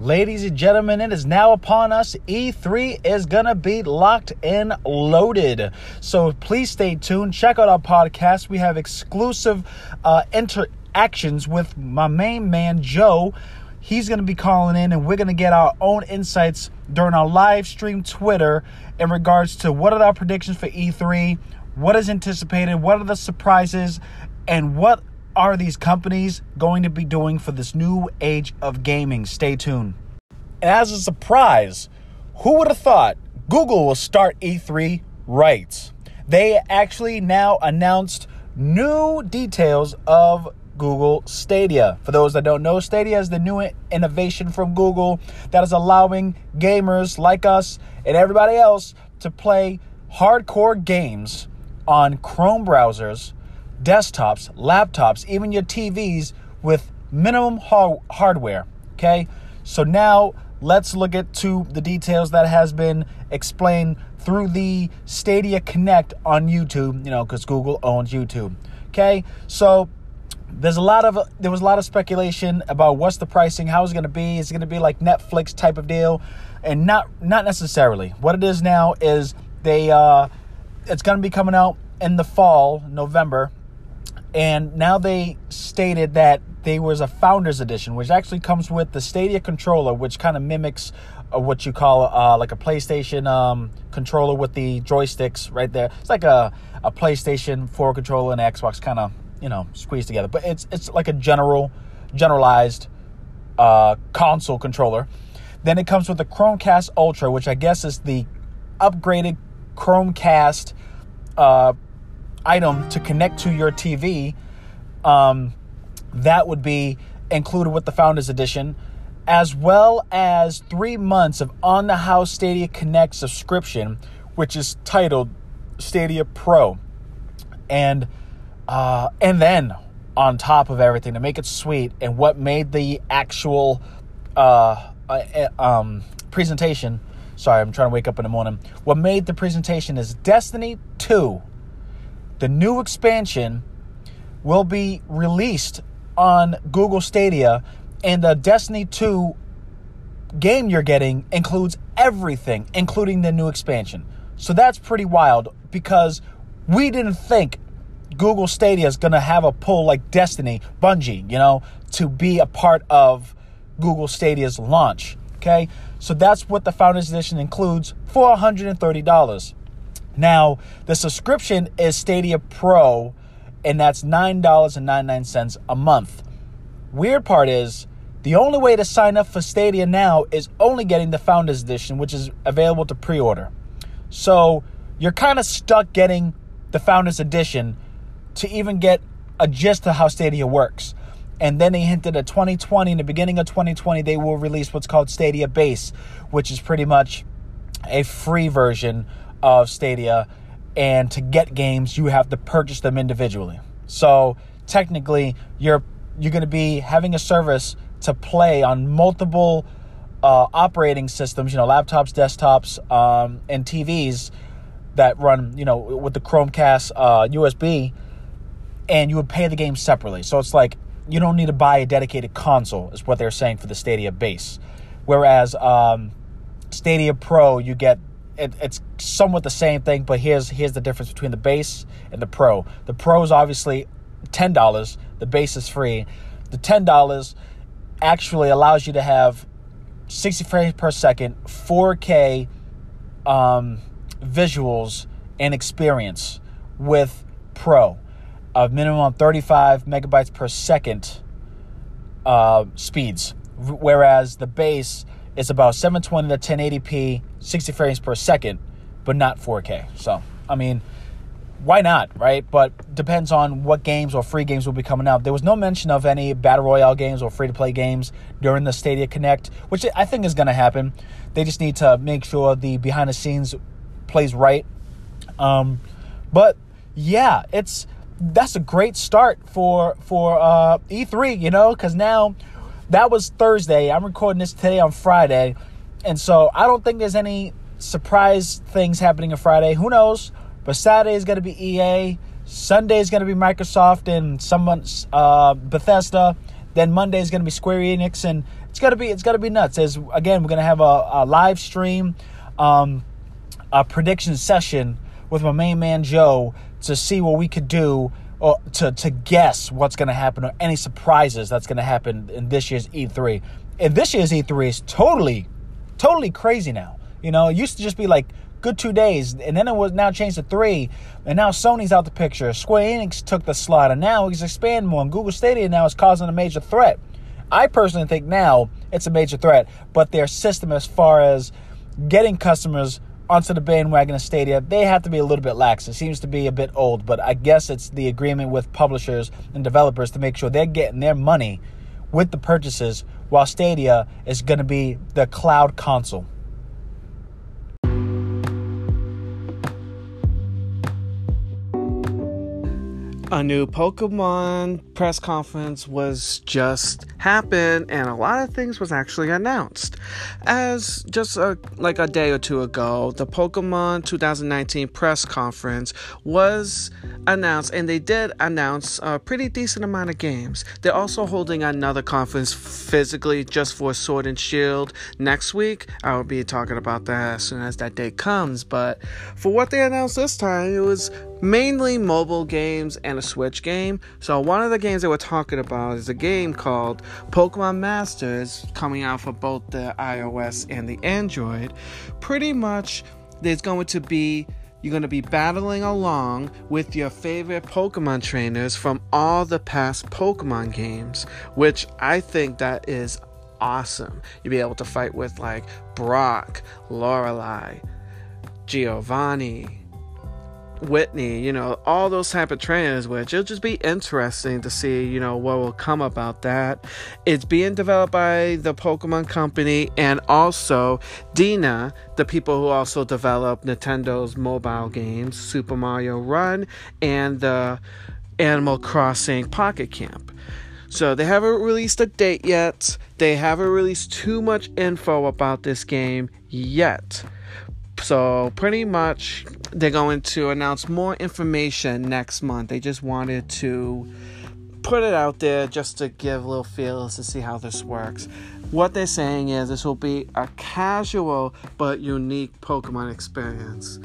Ladies and gentlemen, it is now upon us. E3 is going to be locked and loaded. So please stay tuned. Check out our podcast. We have exclusive uh, interactions with my main man, Joe. He's going to be calling in, and we're going to get our own insights during our live stream Twitter in regards to what are our predictions for E3, what is anticipated, what are the surprises, and what are these companies going to be doing for this new age of gaming? Stay tuned. And as a surprise, who would have thought Google will start E3 right? They actually now announced new details of Google Stadia. For those that don't know, Stadia is the new innovation from Google that is allowing gamers like us and everybody else to play hardcore games on Chrome browsers desktops, laptops, even your TVs with minimum ha- hardware. Okay, so now let's look at to the details that has been explained through the Stadia Connect on YouTube. You know, because Google owns YouTube. Okay, so there's a lot of there was a lot of speculation about what's the pricing, how it's going to be. Is it going to be like Netflix type of deal? And not not necessarily. What it is now is they uh, it's going to be coming out in the fall, November, and now they stated that there was a founders edition which actually comes with the stadia controller which kind of mimics uh, what you call uh, like a playstation um, controller with the joysticks right there. It's like a, a playstation 4 controller and xbox kind of you know squeezed together. But it's it's like a general generalized uh, console controller. Then it comes with the chromecast ultra which i guess is the upgraded chromecast uh, item to connect to your TV, um, that would be included with the Founders Edition, as well as three months of on the house Stadia Connect subscription, which is titled Stadia Pro. And uh, and then on top of everything to make it sweet, and what made the actual uh, uh, um, presentation. Sorry, I'm trying to wake up in the morning. What made the presentation is Destiny 2 the new expansion will be released on Google Stadia, and the Destiny 2 game you're getting includes everything, including the new expansion. So that's pretty wild because we didn't think Google Stadia is going to have a pull like Destiny, Bungie, you know, to be a part of Google Stadia's launch. Okay, so that's what the Founders Edition includes for $130. Now, the subscription is Stadia Pro, and that's $9.99 a month. Weird part is, the only way to sign up for Stadia now is only getting the Founders Edition, which is available to pre order. So you're kind of stuck getting the Founders Edition to even get a gist of how Stadia works. And then they hinted at 2020, in the beginning of 2020, they will release what's called Stadia Base, which is pretty much a free version of Stadia, and to get games, you have to purchase them individually. So technically, you're you're going to be having a service to play on multiple uh, operating systems, you know, laptops, desktops, um, and TVs that run, you know, with the Chromecast uh, USB, and you would pay the game separately. So it's like you don't need to buy a dedicated console, is what they're saying for the Stadia base. Whereas um, Stadia Pro, you get it, it's somewhat the same thing, but here's here's the difference between the base and the pro. The pro is obviously ten dollars. The base is free. The ten dollars actually allows you to have sixty frames per second, four K um, visuals and experience with pro. A minimum thirty five megabytes per second uh, speeds, whereas the base is about 720 to 1080p 60 frames per second, but not 4K. So, I mean, why not, right? But depends on what games or free games will be coming out. There was no mention of any battle royale games or free to play games during the Stadia Connect, which I think is going to happen. They just need to make sure the behind the scenes plays right. Um, but yeah, it's that's a great start for for uh, E3, you know, because now that was Thursday. I'm recording this today on Friday. And so I don't think there's any surprise things happening on Friday. Who knows? But Saturday is going to be EA. Sunday is going to be Microsoft and someone uh, Bethesda. Then Monday is going to be Square Enix and it's gotta be it's gotta be nuts. As again, we're gonna have a, a live stream, um, a prediction session with my main man Joe to see what we could do or to to guess what's gonna happen or any surprises that's gonna happen in this year's E3. And this year's E3 is totally, totally crazy now. You know, it used to just be like good two days, and then it was now changed to three, and now Sony's out the picture. Square Enix took the slot, and now he's expanding more. And Google Stadia now is causing a major threat. I personally think now it's a major threat, but their system as far as getting customers onto the bandwagon of Stadia, they have to be a little bit lax. It seems to be a bit old, but I guess it's the agreement with publishers and developers to make sure they're getting their money with the purchases, while Stadia is going to be the cloud console. A new Pokemon press conference was just happened and a lot of things was actually announced. As just a, like a day or two ago, the Pokemon 2019 press conference was announced and they did announce a pretty decent amount of games. They're also holding another conference physically just for Sword and Shield next week. I will be talking about that as soon as that day comes, but for what they announced this time, it was mainly mobile games and a Switch game. So, one of the games that we're talking about is a game called Pokemon Masters, coming out for both the iOS and the Android. Pretty much, there's going to be you're going to be battling along with your favorite Pokemon trainers from all the past Pokemon games, which I think that is awesome. You'll be able to fight with like Brock, Lorelei, Giovanni, Whitney, you know, all those type of trainers, which it'll just be interesting to see, you know, what will come about that. It's being developed by the Pokemon Company and also DeNA, the people who also develop Nintendo's mobile games, Super Mario Run and the Animal Crossing Pocket Camp. So they haven't released a date yet. They haven't released too much info about this game yet. So pretty much they're going to announce more information next month. They just wanted to put it out there just to give little feels to see how this works. What they're saying is this will be a casual but unique Pokemon experience.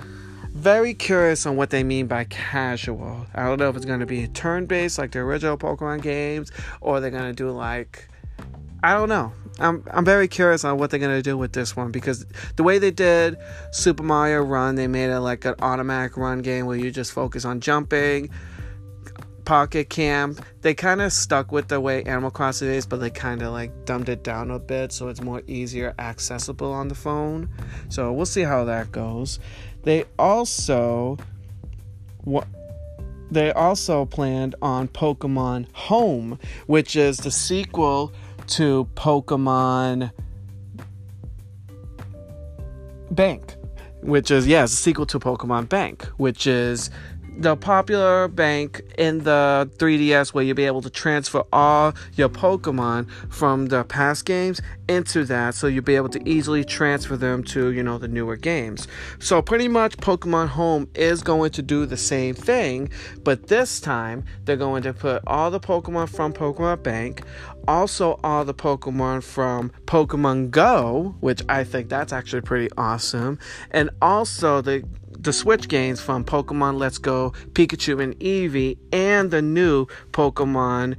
Very curious on what they mean by casual. I don't know if it's going to be turn based like the original Pokemon games or they're going to do like I don't know. I'm I'm very curious on what they're gonna do with this one because the way they did Super Mario Run, they made it like an automatic run game where you just focus on jumping. Pocket Camp, they kind of stuck with the way Animal Crossing is, but they kind of like dumbed it down a bit so it's more easier accessible on the phone. So we'll see how that goes. They also what they also planned on Pokemon Home, which is the sequel to Pokemon Bank, which is, yes, yeah, a sequel to Pokemon Bank, which is the popular bank in the 3DS where you'll be able to transfer all your Pokemon from the past games into that so you'll be able to easily transfer them to, you know, the newer games. So pretty much Pokemon Home is going to do the same thing, but this time they're going to put all the Pokemon from Pokemon Bank, also all the Pokemon from Pokemon Go, which I think that's actually pretty awesome, and also the the Switch games from Pokemon Let's Go, Pikachu and Eevee, and the new Pokemon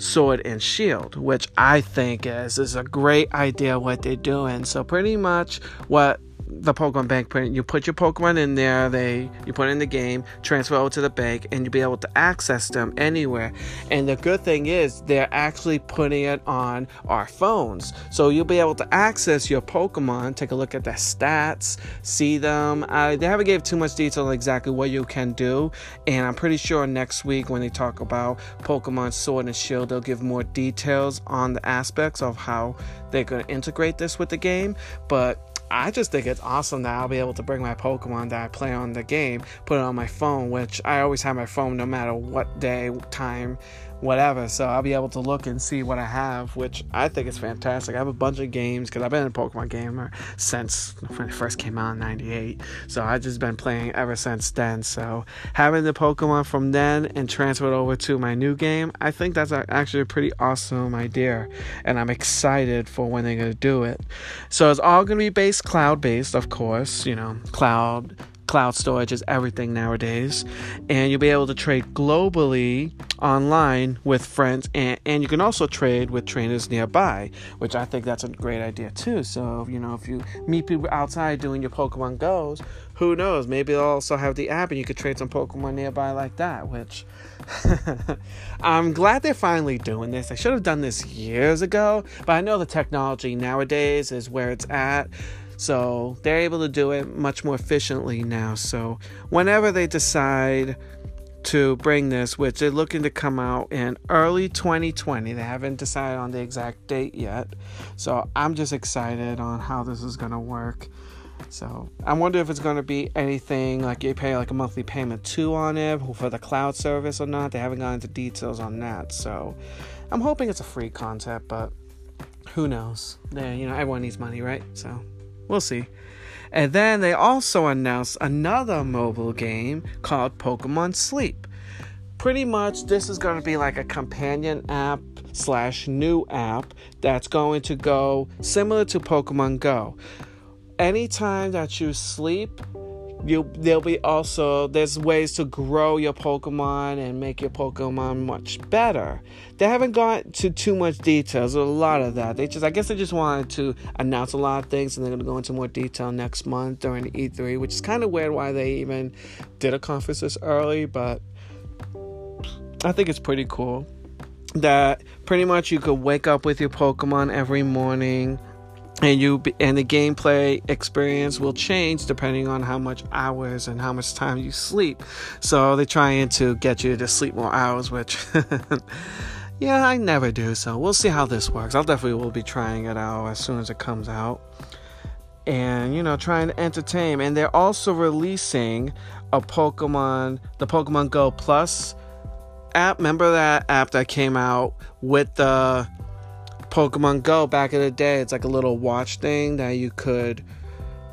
Sword and Shield, which I think is is a great idea what they're doing. So pretty much what the Pokemon Bank print. You put your Pokemon in there, they you put in the game, transfer over to the bank, and you'll be able to access them anywhere. And the good thing is they're actually putting it on our phones. So you'll be able to access your Pokemon, take a look at their stats, see them. Uh, they haven't gave too much detail on exactly what you can do. And I'm pretty sure next week when they talk about Pokemon Sword and Shield, they'll give more details on the aspects of how they're going to integrate this with the game. But I just think it's awesome that I'll be able to bring my Pokemon that I play on the game, put it on my phone, which I always have my phone no matter what day, time, whatever. So I'll be able to look and see what I have, which I think is fantastic. I have a bunch of games because I've been a Pokemon gamer since when it first came out in '98. So I've just been playing ever since then. So having the Pokemon from then and transfer it over to my new game, I think that's actually a pretty awesome idea, and I'm excited for when they're gonna do it. So it's all gonna be based cloud based, of course. You know, cloud cloud storage is everything nowadays. And you'll be able to trade globally online with friends and, and you can also trade with trainers nearby which i think that's a great idea too. So you know if you meet people outside doing your pokemon goes who knows? Maybe they'll also have the app and you could trade some pokemon nearby like that which i'm glad they're finally doing this. I should have done this years ago but i know the technology nowadays is where it's at so they're able to do it much more efficiently now. So whenever they decide to bring this, which they're looking to come out in early 2020, they haven't decided on the exact date yet. So I'm just excited on how this is going to work. So I wonder if it's going to be anything like you pay like a monthly payment too on it for the cloud service or not. They haven't gone into details on that. So I'm hoping it's a free concept, but who knows? They, you know, everyone needs money, right? So We'll see. And then they also announced another mobile game called Pokemon Sleep. Pretty much, this is going to be like a companion app slash new app that's going to go similar to Pokemon Go. Anytime that you sleep, you there'll be also there's ways to grow your Pokemon and make your Pokemon much better. They haven't gone to too much details. A lot of that. They just I guess they just wanted to announce a lot of things and they're gonna go into more detail next month during E3, which is kind of weird why they even did a conference this early, but I think it's pretty cool. That pretty much you could wake up with your Pokemon every morning and you and the gameplay experience will change depending on how much hours and how much time you sleep. So they're trying to get you to sleep more hours, which yeah, I never do. So we'll see how this works. I'll definitely will be trying it out as soon as it comes out. And you know, trying to entertain. And they're also releasing a Pokemon, the Pokemon Go Plus app. Remember that app that came out with the Pokemon Go back in the day, it's like a little watch thing that you could,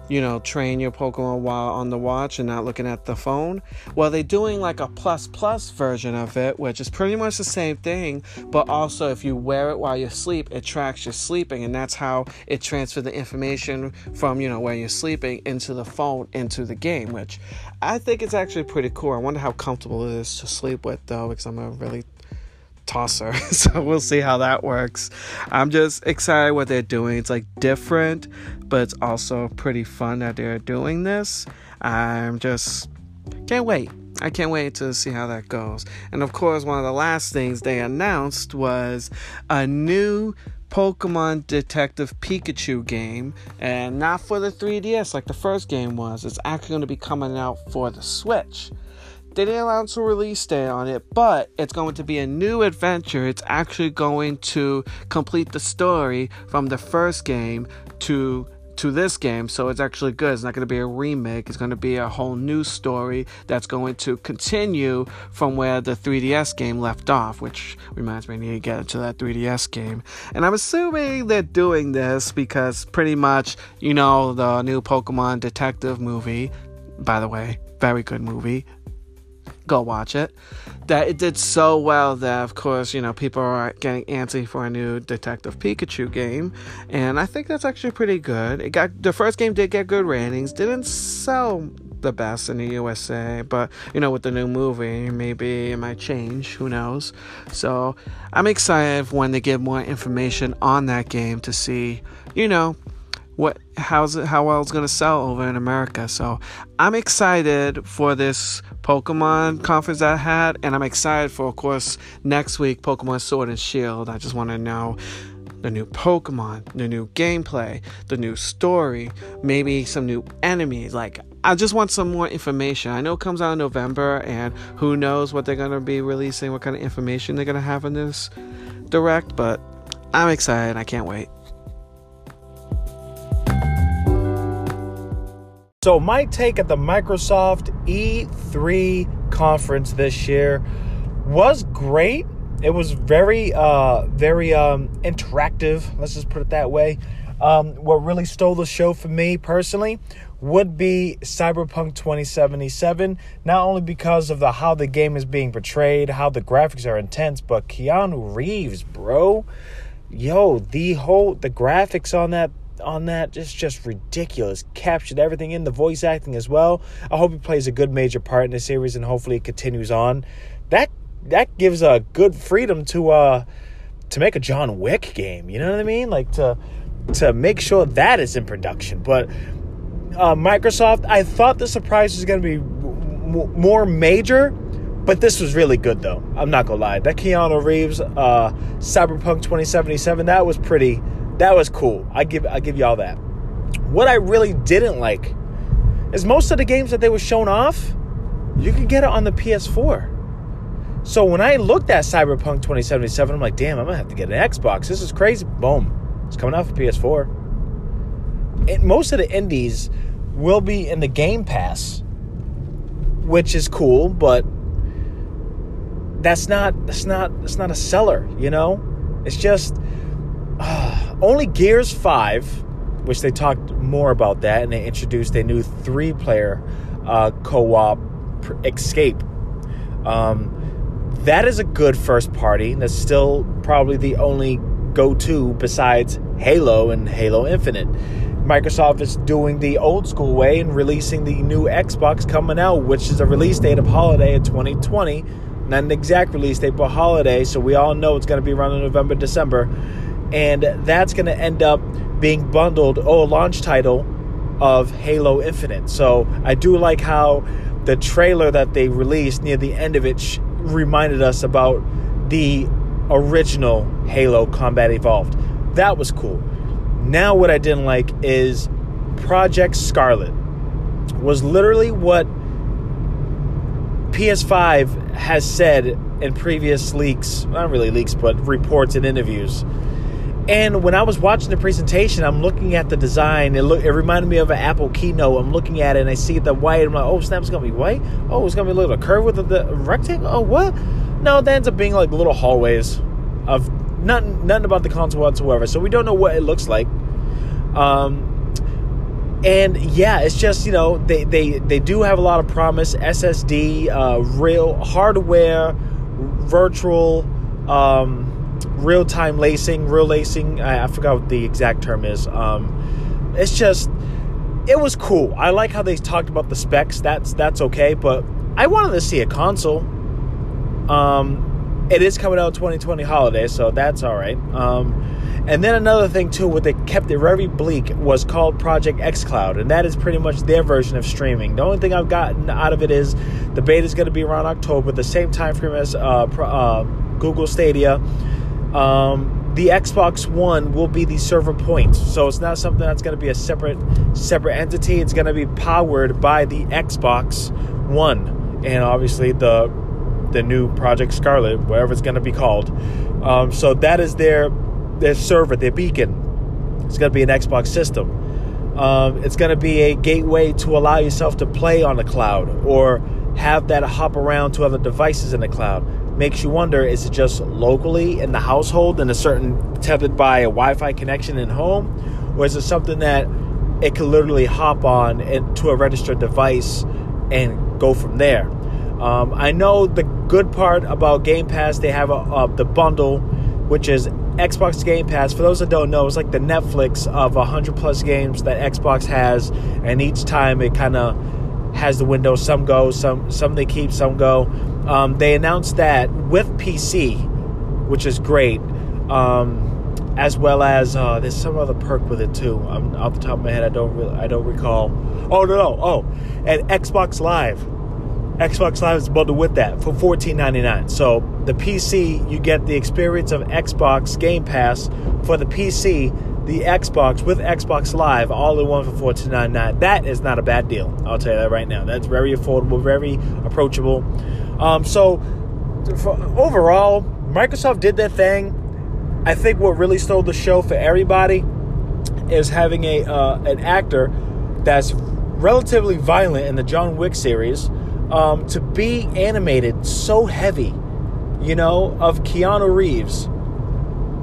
you know, train your Pokemon while on the watch and not looking at the phone. Well, they're doing like a plus plus version of it, which is pretty much the same thing, but also if you wear it while you sleep, it tracks your sleeping, and that's how it transfers the information from, you know, where you're sleeping into the phone into the game, which I think it's actually pretty cool. I wonder how comfortable it is to sleep with though, because I'm a really tosser. so we'll see how that works. I'm just excited what they're doing. It's like different, but it's also pretty fun that they're doing this. I'm just can't wait. I can't wait to see how that goes. And of course, one of the last things they announced was a new Pokemon Detective Pikachu game, and not for the 3DS like the first game was. It's actually going to be coming out for the Switch. They didn't announce a release date on it, but it's going to be a new adventure. It's actually going to complete the story from the first game to to this game, so it's actually good. It's not going to be a remake. It's going to be a whole new story that's going to continue from where the 3DS game left off, which reminds me I need to get into that 3DS game. And I'm assuming they're doing this because pretty much, you know, the new Pokemon Detective movie, by the way, very good movie go watch it. That it did so well that, of course, you know, people are getting antsy for a new Detective Pikachu game, and I think that's actually pretty good. It got the first game did get good ratings, didn't sell the best in the USA, but you know, with the new movie, maybe it might change. Who knows? So I'm excited when they give more information on that game to see, you know, how's it how well it's gonna sell over in America. So I'm excited for this Pokemon conference I had, and I'm excited for of course next week Pokemon Sword and Shield. I just want to know the new Pokemon, the new gameplay, the new story, maybe some new enemies. Like I just want some more information. I know it comes out in November, and who knows what they're gonna be releasing, what kind of information they're gonna have in this direct, but I'm excited. I can't wait. So, my take at the Microsoft E3 conference this year was great, it was very, uh, very um, interactive. Let's just put it that way. Um, what really stole the show for me personally would be Cyberpunk 2077, not only because of the how the game is being portrayed, how the graphics are intense, but Keanu Reeves, bro. Yo, the whole the graphics on that on that just just ridiculous. Captured everything in the voice acting as well. I hope he plays a good major part in the series and hopefully it continues on. That that gives a good freedom to uh to make a John Wick game, you know what I mean? Like to to make sure that is in production. But uh, Microsoft, I thought the surprise was going to be m- more major, but this was really good though. I'm not gonna lie. That Keanu Reeves uh, Cyberpunk 2077, that was pretty. That was cool. I give I give y'all that. What I really didn't like is most of the games that they were shown off, you could get it on the PS4. So when I looked at Cyberpunk 2077, I'm like, damn, I'm gonna have to get an Xbox. This is crazy. Boom, it's coming out for PS4. And most of the indies will be in the Game Pass, which is cool, but that's not that's not that's not a seller, you know. It's just only Gears Five, which they talked more about that, and they introduced a new three-player uh, co-op escape. Um, that is a good first party. And that's still probably the only go-to besides Halo and Halo Infinite. Microsoft is doing the old school way and releasing the new Xbox coming out, which is a release date of holiday in 2020. Not an exact release date, but holiday, so we all know it's going to be around November, December. And that's going to end up being bundled, oh, a launch title of Halo Infinite. So I do like how the trailer that they released near the end of it sh- reminded us about the original Halo Combat Evolved. That was cool. Now, what I didn't like is Project Scarlett was literally what PS5 has said in previous leaks, not really leaks, but reports and interviews. And when I was watching the presentation, I'm looking at the design. It look, it reminded me of an Apple keynote. I'm looking at it and I see the white. I'm like, oh snap, it's gonna be white. Oh, it's gonna be a little curve with the, the rectangle. Oh, what? No, that ends up being like little hallways of nothing, nothing about the console whatsoever. So we don't know what it looks like. Um, and yeah, it's just you know they they they do have a lot of promise. SSD, uh, real hardware, virtual, um, real time lacing, real lacing. I, I, forgot what the exact term is. Um, it's just it was cool. I like how they talked about the specs. That's that's okay, but I wanted to see a console. Um, it is coming out 2020 holiday, so that's all right. Um, and then another thing too, what they kept it very bleak was called Project X Cloud, and that is pretty much their version of streaming. The only thing I've gotten out of it is the beta is going to be around October, the same time frame as uh, uh, Google Stadia. Um, the Xbox One will be the server point, so it's not something that's going to be a separate separate entity. It's going to be powered by the Xbox One, and obviously the the new Project Scarlett, whatever it's going to be called. Um, so that is their their server, their beacon. It's going to be an Xbox system. Um, it's going to be a gateway to allow yourself to play on the cloud or have that hop around to other devices in the cloud. Makes you wonder is it just locally in the household and a certain tethered by a Wi Fi connection in home? Or is it something that it can literally hop on into a registered device and go from there? Um, I know the good part about Game Pass, they have a, a, the bundle, which is Xbox Game Pass, for those that don't know, it's like the Netflix of 100 plus games that Xbox has, and each time it kind of has the Windows. Some go, some some they keep, some go. Um, they announced that with PC, which is great, um, as well as uh, there's some other perk with it too. Um, off the top of my head, I don't really, I don't recall. Oh no, no, oh, and Xbox Live Xbox Live is bundled with that for $14.99. So the PC, you get the experience of Xbox Game Pass for the PC, the Xbox with Xbox Live, all in one for $14.99. That is not a bad deal. I'll tell you that right now. That's very affordable, very approachable. Um, so for, overall, Microsoft did their thing. I think what really stole the show for everybody is having a uh, an actor that's relatively violent in the John Wick series um, to be animated so heavy you know, of Keanu Reeves,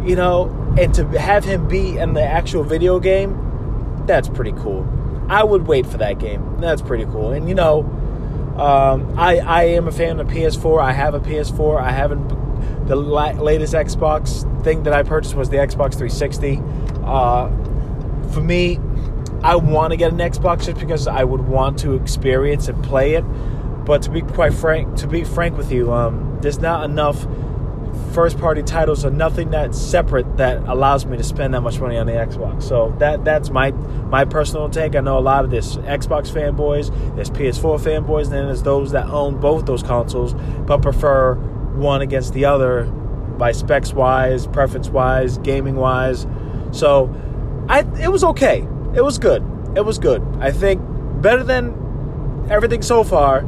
you know, and to have him be in the actual video game, that's pretty cool. I would wait for that game. That's pretty cool. And you know, um, I I am a fan of PS4. I have a PS4. I haven't. The la- latest Xbox thing that I purchased was the Xbox 360. Uh, for me, I want to get an Xbox just because I would want to experience and play it. But to be quite frank, to be frank with you, um, there's not enough first party titles are nothing that's separate that allows me to spend that much money on the Xbox. So that that's my my personal take. I know a lot of this Xbox fanboys, there's PS4 fanboys, and then there's those that own both those consoles but prefer one against the other by specs wise, preference wise, gaming wise. So I it was okay. It was good. It was good. I think better than everything so far.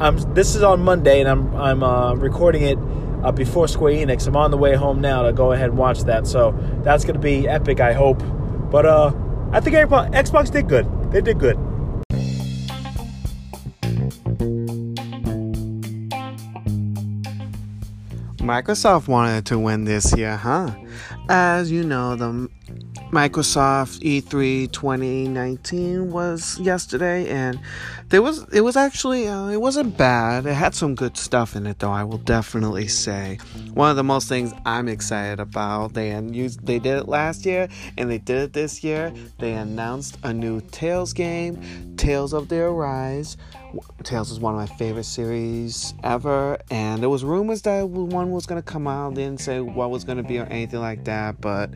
I'm this is on Monday and I'm I'm uh, recording it uh, before Square Enix. I'm on the way home now to go ahead and watch that. So that's going to be epic, I hope. But uh, I think Xbox did good. They did good. Microsoft wanted to win this year, huh? As you know, the Microsoft E3 2019 was yesterday, and there was it was actually uh, it wasn't bad. It had some good stuff in it, though. I will definitely say one of the most things I'm excited about. They used they did it last year, and they did it this year. They announced a new Tales game, Tales of the Arise. Tales is one of my favorite series ever, and there was rumors that one was gonna come out. They didn't say what was gonna be or anything like that, but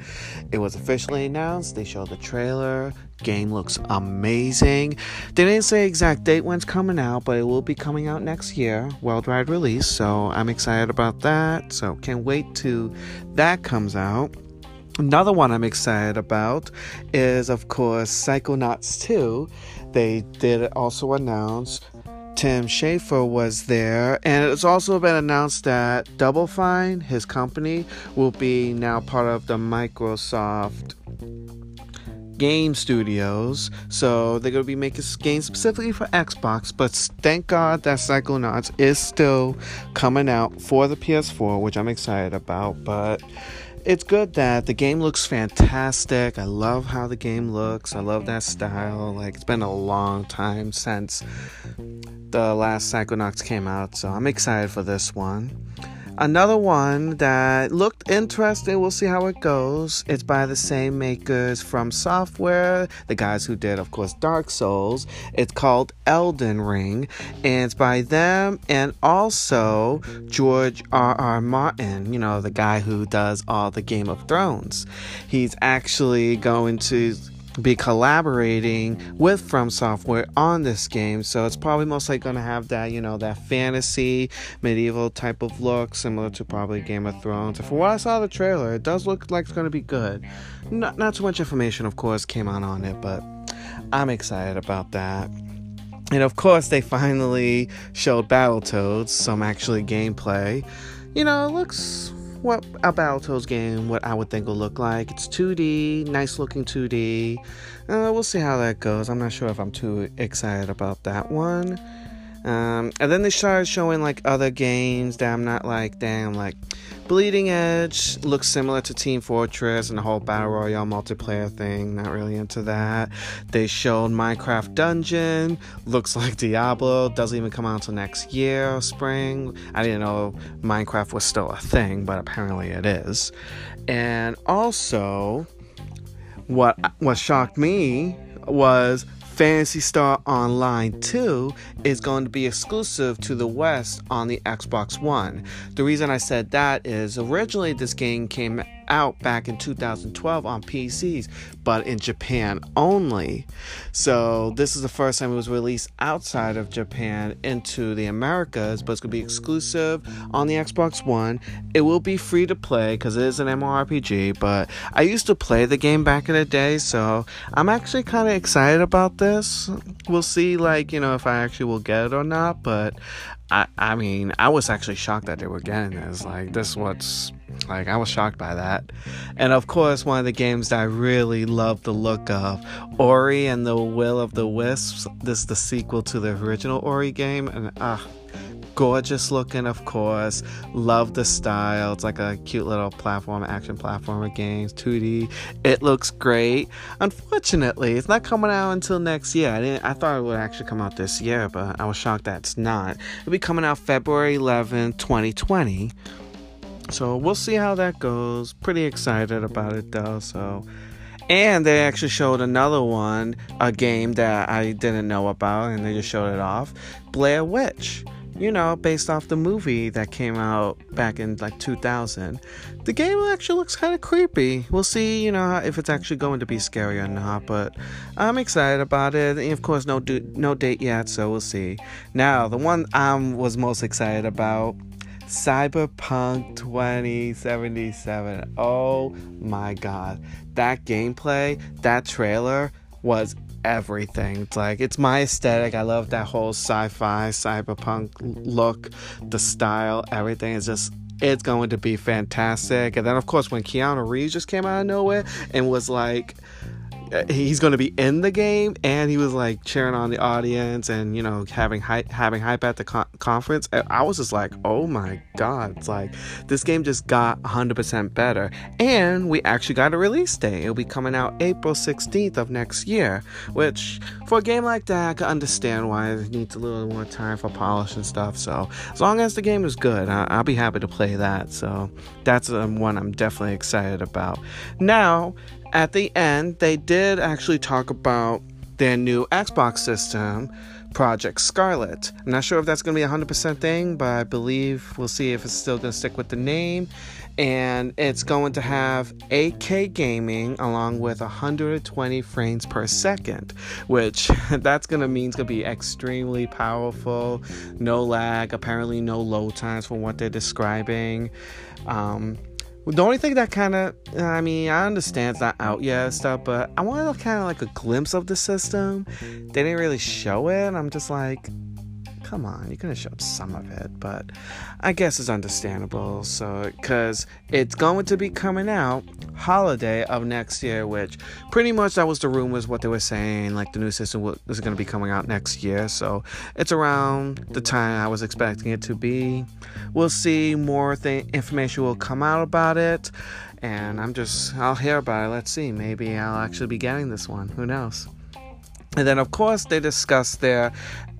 it was officially announced. They showed the trailer. Game looks amazing. They didn't say exact date when it's coming out, but it will be coming out next year, worldwide release. So I'm excited about that. So can't wait to that comes out. Another one I'm excited about is, of course, Psychonauts 2. They did also announce Tim Schafer was there, and it's also been announced that Double Fine, his company, will be now part of the Microsoft game studios. So they're going to be making games specifically for Xbox. But thank God that Psychonauts is still coming out for the PS4, which I'm excited about. But it's good that the game looks fantastic. I love how the game looks. I love that style. Like it's been a long time since the last Psychonauts came out, so I'm excited for this one. Another one that looked interesting, we'll see how it goes. It's by the same makers FromSoftware, the guys who did, of course, Dark Souls. It's called Elden Ring, and it's by them and also George R. R. Martin, you know, the guy who does all the Game of Thrones. He's actually going to be collaborating with FromSoftware on this game. So it's probably mostly going to have that you know that fantasy medieval type of look similar to probably game of thrones. For what i saw the trailer it does look like it's going to be good. Not, not too much information of course came out on it but i'm excited about that. And of course they finally showed battletoads some actually gameplay. You know it looks what a Battletoads game, what I would think will look like. It's 2D, nice looking 2D. Uh, we'll see how that goes. I'm not sure if I'm too excited about that one. Um, and then they started showing like other games that I'm not like, damn, like Bleeding Edge looks similar to Team Fortress and the whole Battle Royale multiplayer thing. Not really into that. They showed Minecraft Dungeon, looks like Diablo, doesn't even come out until next year, spring. I didn't know Minecraft was still a thing, but apparently it is. And also, what what shocked me was Phantasy Star Online 2 is going to be exclusive to the West on the Xbox One. The reason I said that is originally this game came out back in 2012 on PCs, but in Japan only. So this is the first time it was released outside of Japan into the Americas, but it's gonna be exclusive on the Xbox One. It will be free to play because it is an MMORPG, but I used to play the game back in the day, so I'm actually kind of excited about this. We'll see, like, you know, if I actually will get it or not, but I, I mean, I was actually shocked that they were getting this. Like, this what's like I was shocked by that. And of course, one of the games that I really love the look of, Ori and the Will of the Wisps. This is the sequel to the original Ori game, and ah, gorgeous looking, of course. Love the style. It's like a cute little platform, action platformer games, 2D. It looks great. Unfortunately, it's not coming out until next year. I didn't. I thought it would actually come out this year, but I was shocked that it's not. It'll be coming out February 11, 2020. So we'll see how that goes. Pretty excited about it though. So. And they actually showed another one, a game that I didn't know about, and they just showed it off Blair Witch you know, based off the movie that came out back in like 2000. The game actually looks kind of creepy. We'll see, you know, if it's actually going to be scary or not, but I'm excited about it. And of course, no do- no date yet, so we'll see. Now, the one I was most excited about Cyberpunk 2077. Oh my god. That gameplay, that trailer was everything. It's like it's my aesthetic. I love that whole sci-fi, cyberpunk look, the style, everything is just it's going to be fantastic. And then of course when Keanu Reeves just came out of nowhere and was like he's going to be in the game and he was like cheering on the audience and you know having hype having hype at the con- conference. I was just like oh my god it's like this game just got 100% better. And we actually got a release date. It'll be coming out april 16th of next year which for a game like that i can understand why it needs a little more time for polish and stuff. So as long as the game is good I- will be happy to play that. So that's um, one i'm definitely excited about. Now at the end, they did actually talk about their new Xbox system, Project Scarlett. I'm not sure if that's going to be a 100% thing, but I believe we'll see if it's still going to stick with the name. And it's going to have 8K gaming along with 120 frames per second, which that's going to mean it's going to be extremely powerful, no lag, apparently no load times from what they're describing. Um, the only thing that kind of, I mean, I understand it's not out yet and stuff, but I wanted kind of like a glimpse of the system. They didn't really show it. I'm just like, come on, you could have showed some of it, but I guess it's understandable. So, because it's going to be coming out holiday of next year, which pretty much that was the rumors, what they were saying. Like the new system was going to be coming out next year, so it's around the time I was expecting it to be. We'll see more information will come out about it, and I'm just I'll hear about it. Let's see, maybe I'll actually be getting this one. Who knows? And then, of course, they discuss their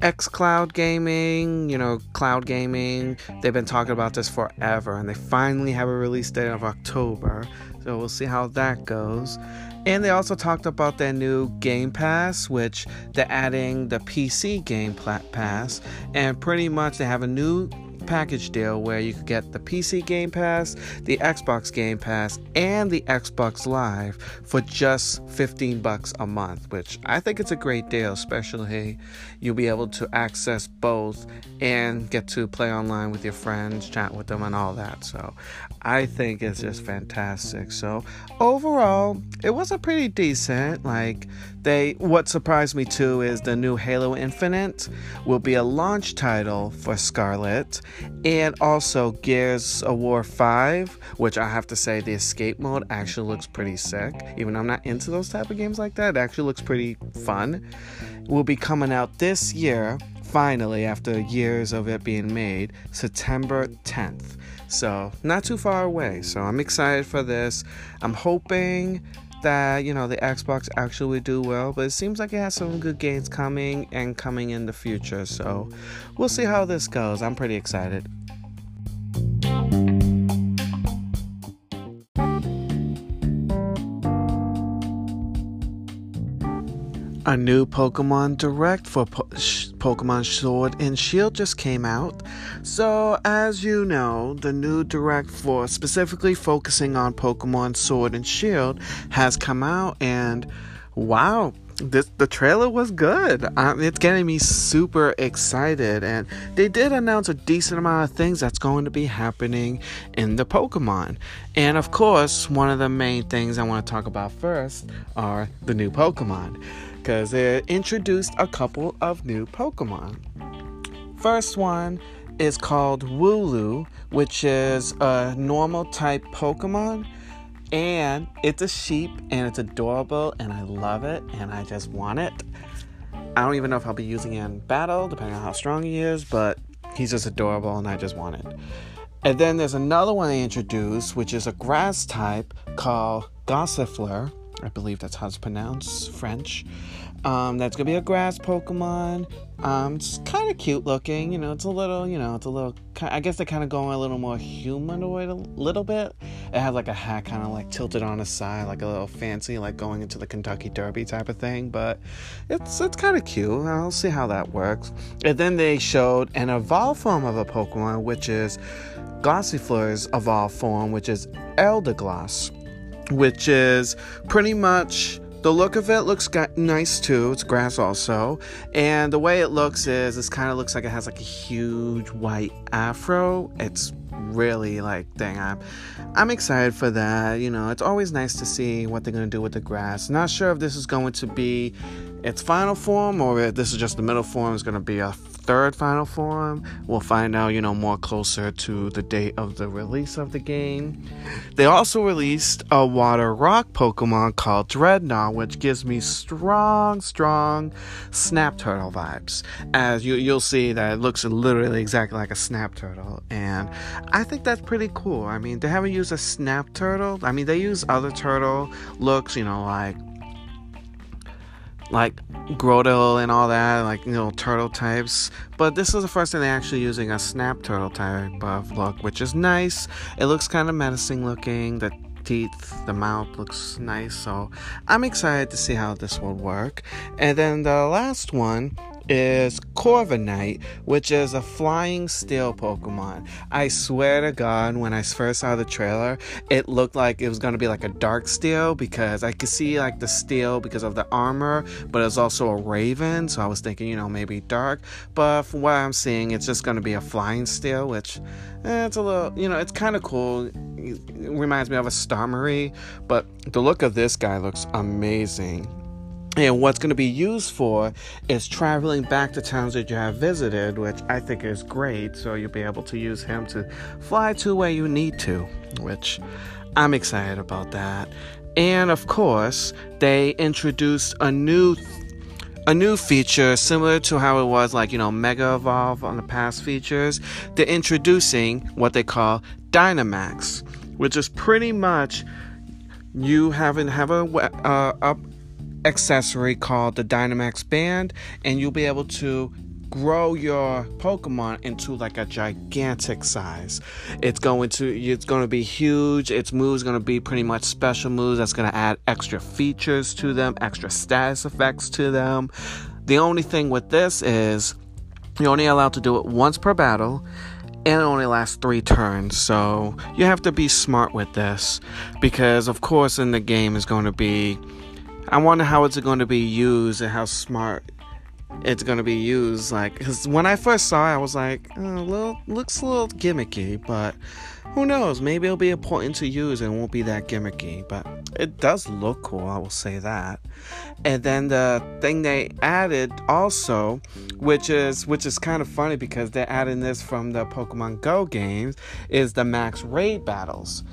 xCloud gaming, you know, cloud gaming. They've been talking about this forever, and they finally have a release date of October. So we'll see how that goes. And they also talked about their new Game Pass, which they're adding the PC Game Pass, and pretty much they have a new package deal where you could get the PC Game Pass, the Xbox Game Pass, and the Xbox Live for just 15 bucks a month, which I think it's a great deal, especially you'll be able to access both and get to play online with your friends, chat with them and all that. So, I think it's just fantastic. So, overall, it was a pretty decent like they what surprised me too is the new Halo Infinite will be a launch title for Scarlett and also Gears of War 5, which I have to say the escape mode actually looks pretty sick. Even though I'm not into those type of games like that, it actually looks pretty fun. Will be coming out this year, finally, after years of it being made, September 10th. So, not too far away. So, I'm excited for this. I'm hoping that you know the Xbox actually do well, but it seems like it has some good games coming and coming in the future. So we'll see how this goes. I'm pretty excited. A new Pokemon Direct for po- Pokemon Sword and Shield just came out. So, as you know, the new Direct for specifically focusing on Pokemon Sword and Shield has come out, and wow, this the trailer was good. Um, it's getting me super excited, and they did announce a decent amount of things that's going to be happening in the Pokemon. And of course, one of the main things I want to talk about first are the new Pokemon because it introduced a couple of new Pokemon. First one is called Wooloo, which is a normal type Pokemon. And it's a sheep and it's adorable and I love it and I just want it. I don't even know if I'll be using it in battle, depending on how strong he is, but he's just adorable, and I just want it. And then there's another one they introduced, which is a grass type called Gossifleur. I believe that's how it's pronounced, French. Um, that's gonna be a grass Pokemon. Um, it's kind of cute looking. You know, it's a little, you know, it's a little. I guess they're kind of going a little more humanoid a little bit. It has like a hat kind of like tilted on the side, like a little fancy, like going into the Kentucky Derby type of thing. But it's it's kind of cute. I'll see how that works. And then they showed an evolved form of a Pokemon, which is Gossifleur's evolved form, which is Eldegoss, which is pretty much the look of it looks nice too. It's grass also, and the way it looks is this kind of looks like it has like a huge white afro. It's really like dang I'm I'm excited for that. You know, it's always nice to see what they're gonna do with the grass. Not sure if this is going to be its final form or if this is just the middle form is gonna be a third final form. We'll find out, you know, more closer to the date of the release of the game. They also released a water rock Pokemon called Drednaw, which gives me strong, strong Snap Turtle vibes. As you, you'll see that it looks literally exactly like a Snap Turtle, and I think that's pretty cool. I mean, they haven't used a Snap Turtle. I mean, they use other turtle looks, you know, like like Grotle and all that, like you know turtle types. But this is the first time they're actually using a snap turtle type of look, which is nice. It looks kind of menacing looking. The teeth, the mouth looks nice. So I'm excited to see how this will work. And then the last one is Corviknight, which is a flying steel Pokemon. I swear to God, when I first saw the trailer, it looked like it was going to be like a dark steel because I could see like the steel because of the armor, but it's also a raven. So I was thinking, you know, maybe dark. But from what I'm seeing, it's just going to be a flying steel, which eh, it's a little, you know, it's kind of cool. It reminds me of a Skarmory, but the look of this guy looks amazing. And what's going to be used for is traveling back to towns that you have visited, which I think is great. So you'll be able to use him to fly to where you need to, which I'm excited about that. And of course, they introduced a new a new feature similar to how it was like, you know, Mega Evolve on the past features. They're introducing what they call Dynamax, which is pretty much you having have a, uh, a accessory called the Dynamax Band, and you'll be able to grow your Pokemon into like a gigantic size. It's going to it's going to be huge. Its moves going to be pretty much special moves that's going to add extra features to them, extra status effects to them. The only thing with this is you're only allowed to do it once per battle and it only lasts three turns. So you have to be smart with this because, of course, in the game is going to be I wonder how it's going to be used and how smart it's going to be used. Like, because when I first saw it, I was like, oh, little, looks a little gimmicky, but who knows? Maybe it'll be important to use and won't be that gimmicky. But it does look cool, I will say that. And then the thing they added also, which is which is kind of funny because they're adding this from the Pokemon Go games, is the max raid battles.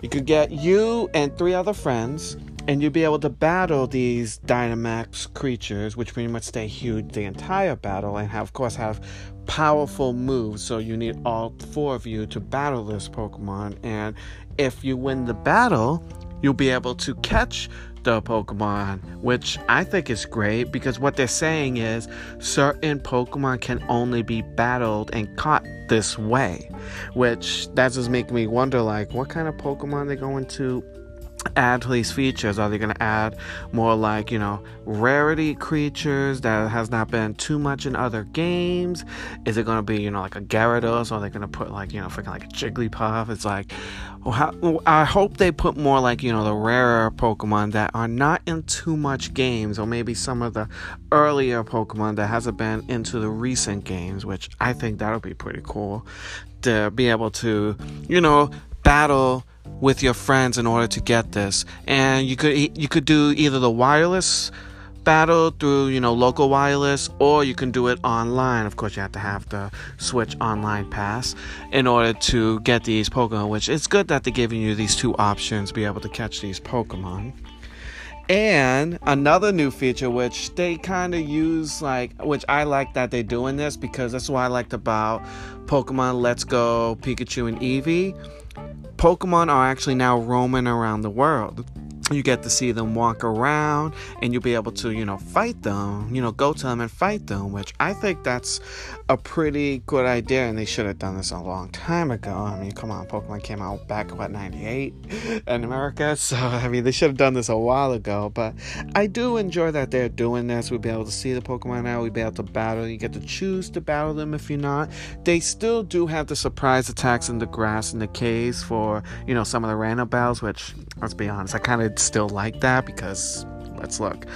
You could get you and three other friends and you'll be able to battle these Dynamax creatures, which pretty much stay huge the entire battle, and have, of course have powerful moves. So you need all four of you to battle this Pokemon, and if you win the battle, you'll be able to catch the Pokemon, which I think is great because what they're saying is certain Pokemon can only be battled and caught this way, which that just make me wonder like what kind of Pokemon they're going to add to these features? Are they going to add more like, you know, rarity creatures that has not been too much in other games? Is it going to be, you know, like a Gyarados? Or are they going to put like, you know, freaking like a Jigglypuff? It's like, well, how, I hope they put more like, you know, the rarer Pokemon that are not in too much games, or maybe some of the earlier Pokemon that hasn't been into the recent games, which I think that'll be pretty cool to be able to, you know, battle with your friends in order to get this. And you could you could do either the wireless battle through you know local wireless or you can do it online of course you have to have the switch online pass in order to get these pokemon which it's good that they're giving you these two options be able to catch these pokemon And another new feature, which they kind of use, like, which I like that they're doing this because that's what I liked about Pokemon Let's Go, Pikachu, and Eevee. Pokemon are actually now roaming around the world you get to see them walk around and you'll be able to you know fight them you know go to them and fight them which i think that's a pretty good idea and they should have done this a long time ago. I mean come on pokemon came out back what 98 in america? So i mean they should have done this a while ago but i do enjoy that they're doing this. We'll be able to see the pokemon now. We'll be able to battle. You get to choose to battle them if you're not. They still do have the surprise attacks in the grass and the caves for you know some of the random battles which let's be honest i kind of still like that because let's look.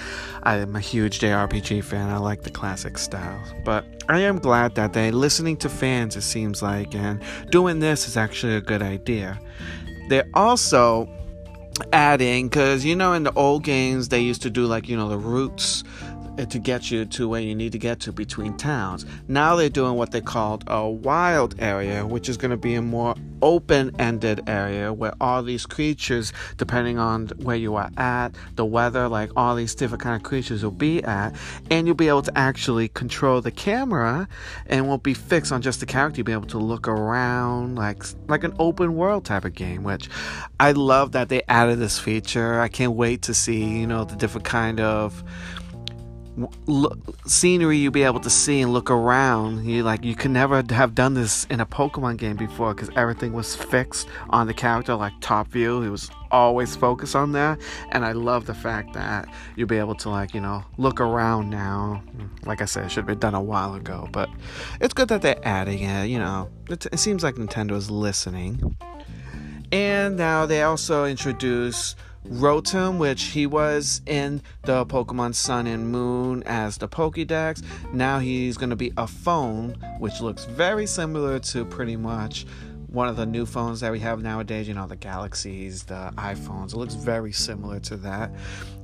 I am a huge JRPG fan. I like the classic style. But I am glad that they're listening to fans, it seems like, and doing this is actually a good idea. They're also adding, because you know, in the old games, they used to do like, you know, the routes Uh, to get you to where you need to get to between towns. Now they're doing what they called a wild area, which is going to be a more open-ended area where all these creatures, depending on where you are at, the weather, like all these different kind of creatures will be at, and you'll be able to actually control the camera and won't be fixed on just the character. You'll be able to look around like like an open world type of game, which I love that they added this feature. I can't wait to see, you know, the different kind of look, scenery you'll be able to see and look around. You like you could never have done this in a Pokemon game before because everything was fixed on the character, like top view. It was always focused on that, and I love the fact that you'll be able to like you know look around now. Like I said, it should have been done a while ago, but it's good that they're adding it. You know, it, it seems like Nintendo is listening. And now they also introduce Rotom, which he was in the Pokemon Sun and Moon as the Pokédex. Now he's going to be a phone, which looks very similar to pretty much one of the new phones that we have nowadays, you know, the Galaxies, the iPhones. It looks very similar to that,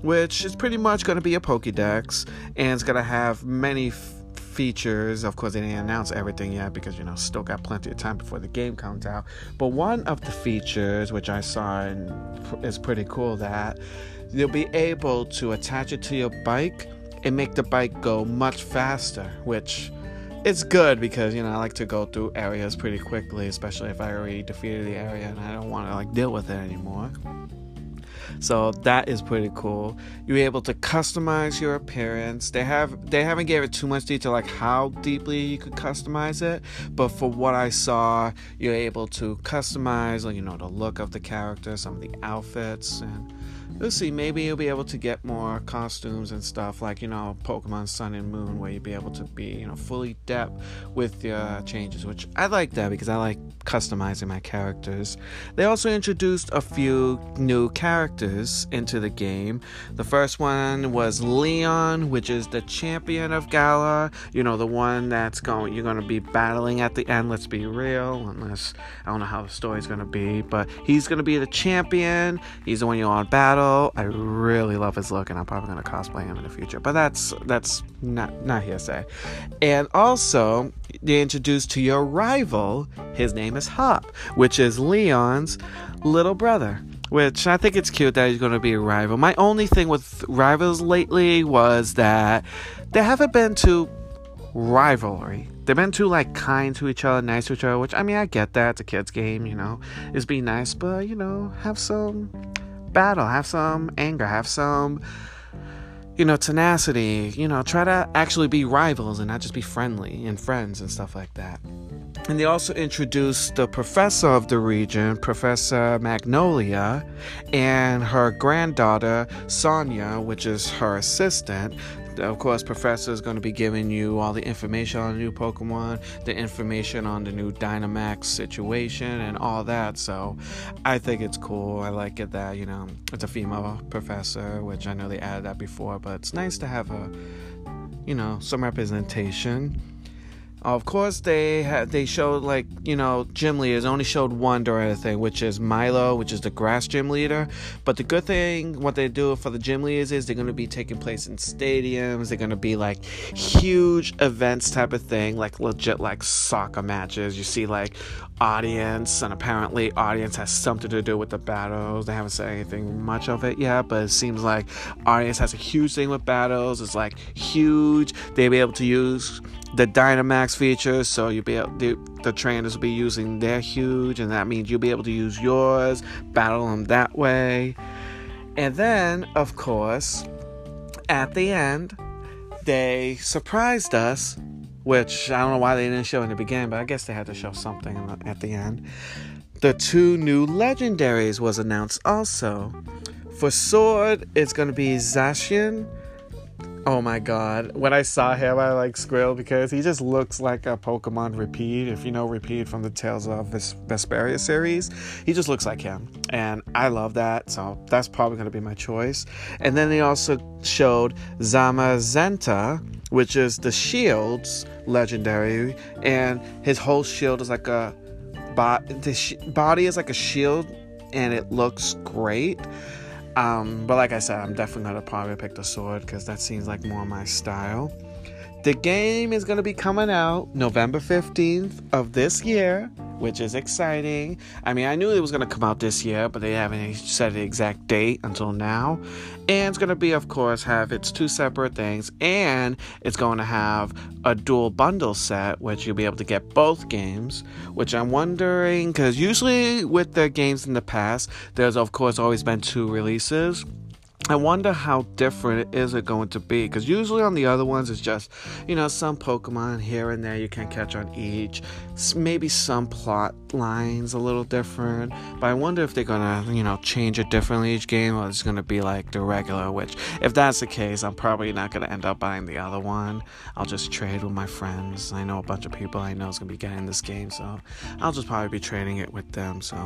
which is pretty much going to be a Pokédex and it's going to have many. F- features. Of course, they didn't announce everything yet because you know still got plenty of time before the game comes out. But one of the features which I saw and is pretty cool that you'll be able to attach it to your bike and make the bike go much faster, which it's good because you know I like to go through areas pretty quickly, especially if I already defeated the area and I don't want to like deal with it anymore. So that is pretty cool. You're able to customize your appearance. They have they haven't gave it too much detail like how deeply you could customize it, but for what I saw, you're able to customize, you know, the look of the character, some of the outfits, and we'll see. Maybe you'll be able to get more costumes and stuff like you know Pokemon Sun and Moon, where you'll be able to be you know fully depth with your changes, which I like that because I like customizing my characters. They also introduced a few new characters into the game. The first one was Leon, which is the champion of Galar, You know the one that's going you're going to be battling at the end. Let's be real, unless I don't know how the story's going to be, but he's going to be the champion. He's the one you're on battle I really love his look, and I'm probably gonna cosplay him in the future. But that's that's not not hearsay. And also, they introduced to your rival. His name is Hop, which is Leon's little brother. Which I think it's cute that he's to be a rival. My only thing with rivals lately was that they haven't been too rivalry. They've been too like kind to each other, nice to each other. Which I mean, I get that. It's a kids' game, you know. Is be nice, but you know, have some battle, have some anger, have some, you know, tenacity. You know, try to actually be rivals and not just be friendly and friends and stuff like that. And they also introduced the professor of the region, Professor Magnolia, and her granddaughter, Sonia, which is her assistant of course, Professor is going to be giving you all the information on the new Pokemon, the information on the new Dynamax situation, and all that. So I think it's cool. I like it that, you know, it's a female professor, which I know they added that before, but it's nice to have a, you know, some representation. Of course, they had they showed like you know gym leaders only showed one during the thing, which is Milo, which is the grass gym leader. But the good thing, what they do for the gym leaders is they're going to be taking place in stadiums. They're going to be like huge events type of thing, like legit like soccer matches. You see like audience, and apparently audience has something to do with the battles. They haven't said anything much of it yet, but it seems like audience has a huge thing with battles. It's like huge. They'll be able to use the Dynamax features, so you'll be able the, the trainers will be using their huge, and that means you'll be able to use yours, battle them that way. And then, of course, at the end, they surprised us, which I don't know why they didn't show in the beginning, but I guess they had to show something the, at the end. The two new legendaries was announced also. For Sword, it's going to be Zacian Oh my god. When I saw him, I like squealed because he just looks like a Pokemon Repede. If you know Repede from the Tales of Ves- Vesperia series, he just looks like him. And I love that, so that's probably going to be my choice. And then they also showed Zamazenta, which is the Shield's legendary, and his whole shield is like a. Bo- the sh- body is like a shield, and it looks great. Um, but like I said, I'm definitely gonna probably pick the sword because that seems like more my style. The game is gonna be coming out November 15th of this year, which is exciting. I mean, I knew it was gonna come out this year, but they haven't said the exact date until now. And it's gonna be, of course, have its two separate things, and it's going to have a dual bundle set, which you'll be able to get both games. Which I'm wondering, because usually with the games in the past, there's of course always been two releases. I wonder how different is it going to be because usually on the other ones it's just you know some Pokemon here and there you can catch on each, maybe some plot lines a little different. But I wonder if they're gonna you know change it differently each game or it's gonna be like the regular. Which if that's the case, I'm probably not gonna end up buying the other one. I'll just trade with my friends. I know a bunch of people I know is gonna be getting this game, so I'll just probably be trading it with them. So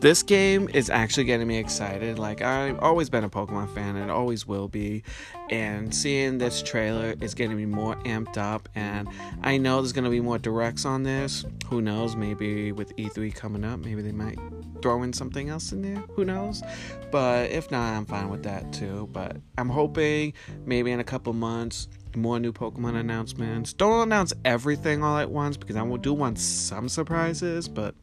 this game is actually getting me excited. Like I've always been a Pokemon fan and always will be. And seeing this trailer is getting me more amped up. And I know there's going to be more directs on this. Who knows? Maybe with E3 coming up, maybe they might throw in something else in there. Who knows? But if not, I'm fine with that too. But I'm hoping maybe in a couple months more new Pokemon announcements. Don't announce everything all at once because I will do want some surprises, but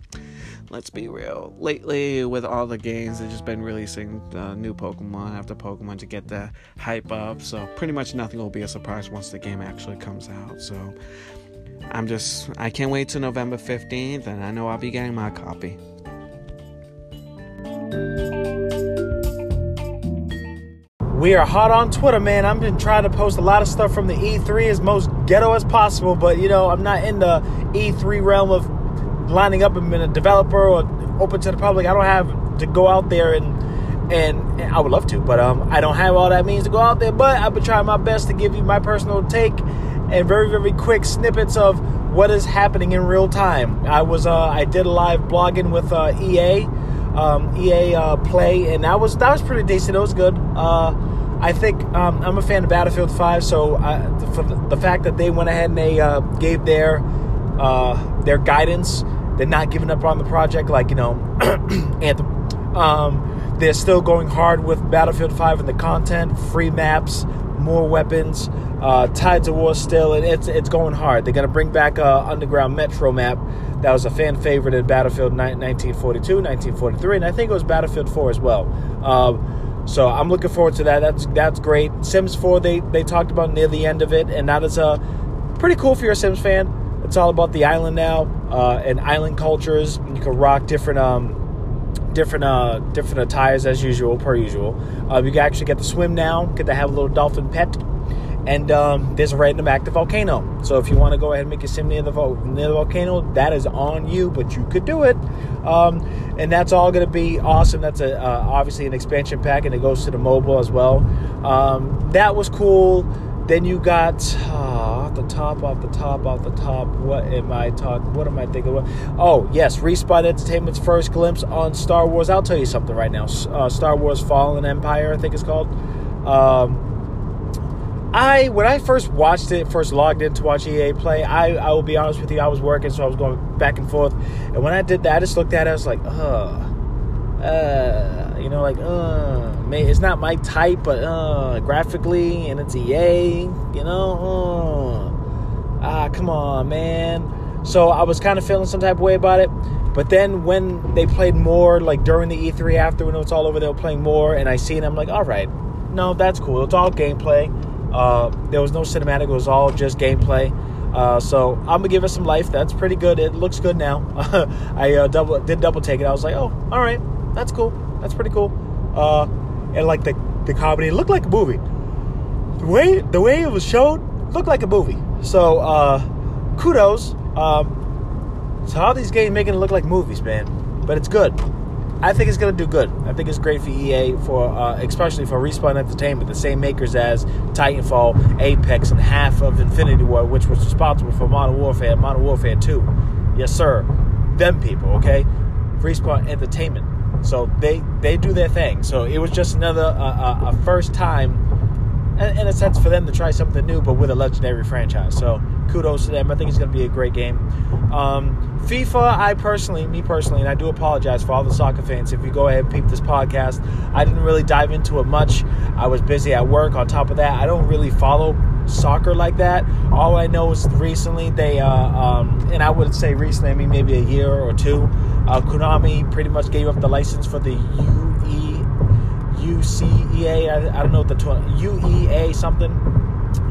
let's be real. Lately, with all the games, they've just been releasing the new Pokemon after Pokemon to get the hype up. So pretty much nothing will be a surprise once the game actually comes out. So I'm just I can't wait till November 15th, and I know I'll be getting my copy. We are hot on Twitter, man. I've been trying to post a lot of stuff from the E3 as most ghetto as possible, but you know, I'm not in the E3 realm of lining up and being a developer or open to the public. I don't have to go out there and and, and I would love to, but um, I don't have all that means to go out there. But I've been trying my best to give you my personal take and very very quick snippets of what is happening in real time. I was uh, I did a live blogging with uh, EA. Um, EA uh, Play, and that was that was pretty decent. It was good. Uh, I think um, I'm a fan of Battlefield 5, so I, for the, the, fact that they went ahead and they uh, gave their uh, their guidance, they're not giving up on the project like you know Anthem. Um, they're still going hard with Battlefield 5 and the content, free maps, more weapons, uh, Tides of War still, and it's it's going hard. They're gonna bring back a Underground Metro map that was a fan favorite in Battlefield 1942, 1943, and I think it was Battlefield 4 as well. Uh, so I'm looking forward to that. That's that's great. Sims 4 they they talked about near the end of it, and that is uh, pretty cool for your Sims fan. It's all about the island now uh, and island cultures. You can rock different um, different uh, different attires as usual, per usual. Uh, you can actually get to swim now, get to have a little dolphin pet, and um, there's a random active volcano. So if you want to go ahead and make a sim near the, vo- near the volcano, that is on you, but you could do it. Um, and that's all going to be awesome. That's a, uh, obviously an expansion pack, and it goes to the mobile as well. Um, that was cool. Then you got uh, the top, off the top, off the top. What am I talking? What am I thinking? About? Oh yes, Respawn Entertainment's first glimpse on Star Wars. I'll tell you something right now. Uh, Star Wars Fallen Empire, I think it's called. Um, I when I first watched it, first logged in to watch EA play, I I will be honest with you, I was working, so I was going back and forth. And when I did that, I just looked at it, I was like, uh, uh, you know, like, uh, man, it's not my type, but uh, graphically, and it's EA, you know, uh, ah, come on, man. So I was kind of feeling some type of way about it. But then when they played more, like during the E3 after when it was all over, they were playing more, and I seen, I'm like, all right, no, that's cool. It's all gameplay. Uh, there was no cinematic; it was all just gameplay. Uh, so I'm gonna give it some life. That's pretty good. It looks good now. I uh, double did double take it. I was like, oh, all right, that's cool. That's pretty cool. Uh, and like the the comedy, it looked like a movie. The way the way it was shown looked like a movie. So uh, kudos. Um, so how these games making it look like movies, man. But it's good. I think it's gonna do good. I think it's great for EA for uh, especially for Respawn Entertainment, the same makers as Titanfall, Apex, and half of Infinity Ward, which was responsible for Modern Warfare, Modern Warfare 2. Yes, sir. Them people, okay? Respawn Entertainment. So they they do their thing. So it was just another uh, uh, a first time in a sense for them to try something new, but with a legendary franchise. So kudos to them. I think it's going to be a great game. Um, FIFA, I personally, me personally, and I do apologize for all the soccer fans. If you go ahead and peep this podcast, I didn't really dive into it much. I was busy at work. On top of that, I don't really follow soccer like that. All I know is recently they, uh, um, and I would say recently, I mean maybe a year or two, uh, Konami pretty much gave up the license for the UCEA. I, I don't know what the tw- UEA something.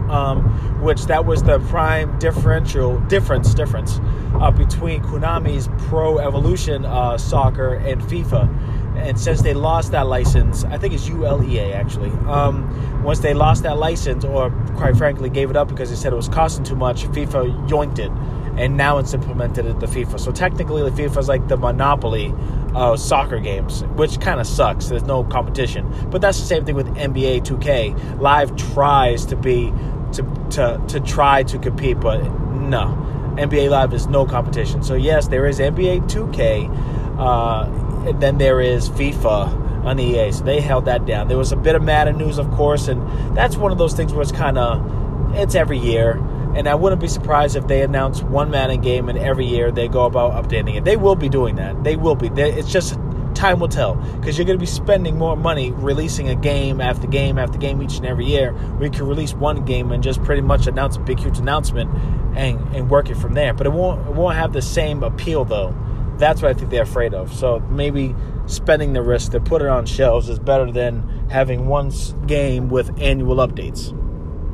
Um, which that was the prime differential difference difference uh, between Konami's Pro Evolution uh, Soccer and FIFA. And since they lost that license, I think it's ULEA actually. Um, once they lost that license, or quite frankly gave it up because they said it was costing too much, FIFA yoinked it, and now it's implemented at the FIFA. So technically, the FIFA is like the monopoly of soccer games, which kind of sucks. There's no competition. But that's the same thing with NBA 2K. Live tries to be to to to try to compete, but no. NBA Live is no competition. So yes, there is NBA 2K, uh, and then there is FIFA on EA. So they held that down. There was a bit of Madden news, of course, and that's one of those things where it's kind of it's every year and I wouldn't be surprised if they announce one Madden game and every year they go about updating it. They will be doing that. They will be. It's just time will tell because you're going to be spending more money releasing a game after game after game each and every year. We can release one game and just pretty much announce a big huge announcement and and work it from there. But it won't it won't have the same appeal though. That's what I think they're afraid of. So maybe spending the risk to put it on shelves is better than having one game with annual updates.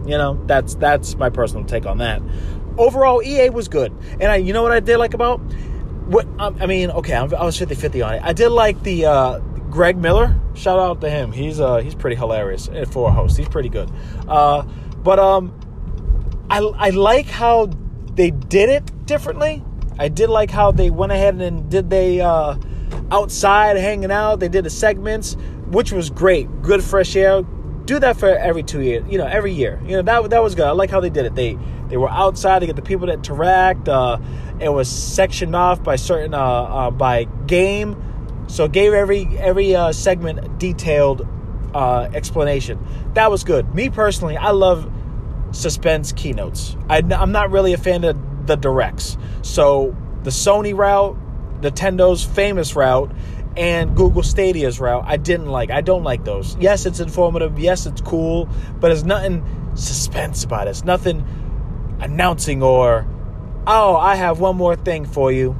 You know, that's that's my personal take on that. Overall, EA was good, and I, you know what I did like about what um, I mean. Okay, I was 50-50 on it. I did like the uh, Greg Miller. Shout out to him. He's uh, he's pretty hilarious for a host. He's pretty good. Uh, but um, I I like how they did it differently. I did like how they went ahead and did they uh, outside hanging out. They did the segments, which was great. Good fresh air, do that for every two years, you know, every year. You know, that that was good. I like how they did it. They they were outside to get the people to interact. Uh, it was sectioned off by certain uh, uh, by game, so gave every every uh, segment detailed uh, explanation. That was good. Me personally, I love suspense keynotes. I, I'm not really a fan of the directs. So the Sony route, Nintendo's famous route, and Google Stadia's route, I didn't like. I don't like those. Yes, it's informative. Yes, it's cool, but there's nothing suspense about it. It's nothing announcing or, oh, I have one more thing for you.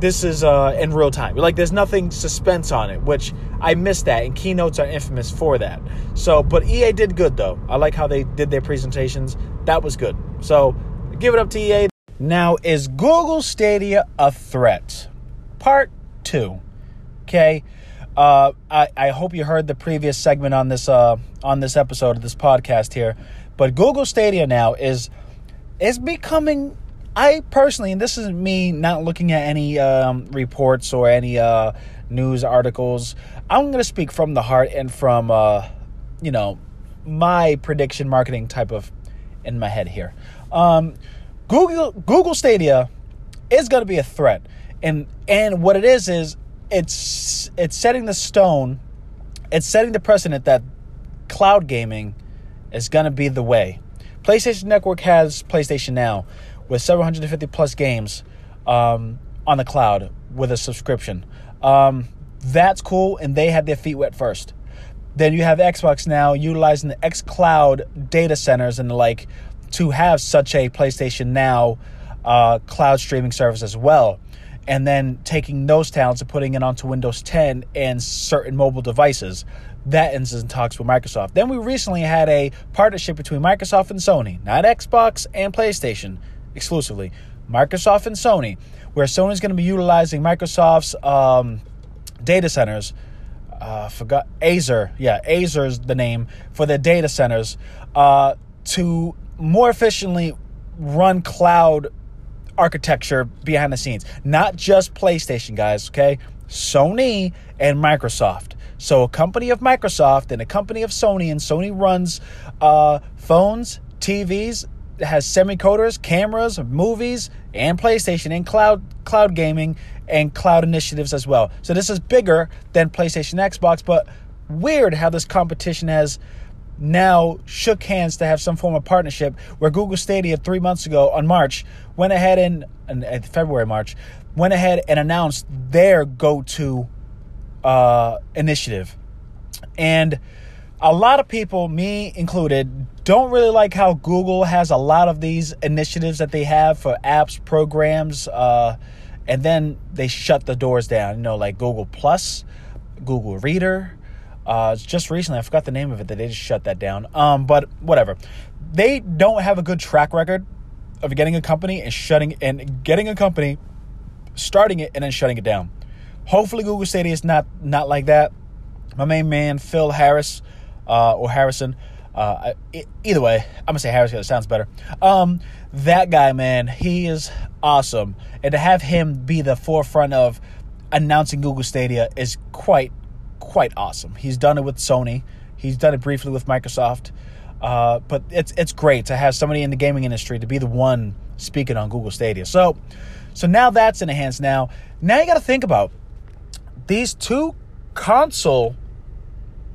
This is uh, in real time. Like, there's nothing suspense on it, which I miss that, and keynotes are infamous for that. So, but EA did good though. I like how they did their presentations. That was good. So, give it up to EA. Now, is Google Stadia a threat? Part two. Okay. Uh, I, I hope you heard the previous segment on this uh, on this episode of this podcast here, but Google Stadia now is is becoming. I personally, and this is me not looking at any um, reports or any uh, news articles. I'm going to speak from the heart and from uh, you know my prediction marketing type of in my head here. Um, Google Google Stadia is going to be a threat, and and what it is is it's it's setting the stone, it's setting the precedent that cloud gaming is going to be the way. PlayStation Network has PlayStation Now with 750 plus games um, on the cloud with a subscription. Um, that's cool, and they had their feet wet first. Then you have Xbox now utilizing the xCloud data centers and the like to have such a PlayStation Now uh, cloud streaming service as well. And then taking those talents and putting it onto Windows 10 and certain mobile devices. That ends in talks with Microsoft. Then we recently had a partnership between Microsoft and Sony, not Xbox and PlayStation exclusively, Microsoft and Sony, where Sony's going to be utilizing Microsoft's um, data centers. Uh, forgot Azure, yeah, Azure is the name for their data centers uh, to more efficiently run cloud architecture behind the scenes. Not just PlayStation, guys, okay? Sony and Microsoft. So, a company of Microsoft and a company of Sony, and Sony runs uh, phones, TVs, has semicoders, cameras, movies, and PlayStation, and cloud cloud gaming and cloud initiatives as well. So, this is bigger than PlayStation, Xbox, but weird how this competition has now shook hands to have some form of partnership where Google Stadia three months ago on March went ahead and, February March went ahead and announced their go-to uh, initiative, and a lot of people, me included, don't really like how Google has a lot of these initiatives that they have for apps, programs, uh, and then they shut the doors down. You know, like Google Plus, Google Reader. Uh, just recently, I forgot the name of it. That they just shut that down. Um, but whatever. They don't have a good track record of getting a company and shutting and getting a company, starting it and then shutting it down. Hopefully, Google Stadia is not not like that. My main man Phil Harris uh, or Harrison. Uh, either way, I'm gonna say Harris because it sounds better. Um, that guy, man, he is awesome, and to have him be the forefront of announcing Google Stadia is quite, quite awesome. He's done it with Sony. He's done it briefly with Microsoft. Uh, but it's it's great to have somebody in the gaming industry to be the one speaking on Google Stadia. So, so now that's in the hands. Now, now you got to think about these two console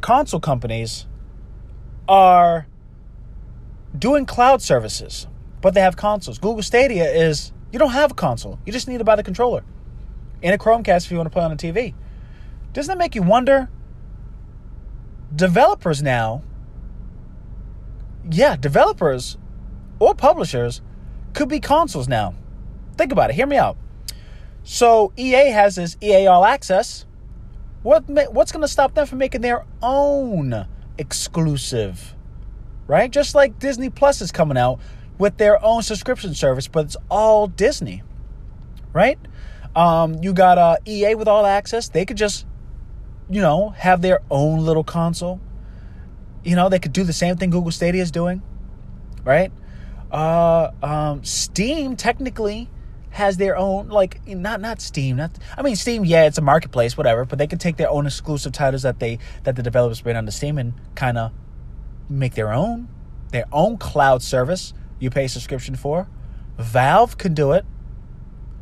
console companies are doing cloud services, but they have consoles. Google Stadia is you don't have a console. You just need to buy the controller and a Chromecast if you want to play on a TV. Doesn't that make you wonder? Developers now, yeah, developers or publishers could be consoles now. Think about it. Hear me out. So EA has this EA All Access. What what's going to stop them from making their own exclusive? Right? Just like Disney Plus is coming out with their own subscription service, but it's all Disney. Right? Um, you got uh, EA with All Access. They could just, you know, have their own little console. You know, they could do the same thing Google Stadia is doing, right? Uh, um, Steam technically has their own like not not Steam, not I mean Steam, yeah, it's a marketplace, whatever, but they can take their own exclusive titles that they that the developers bring onto Steam and kind of make their own their own cloud service you pay a subscription for. Valve can do it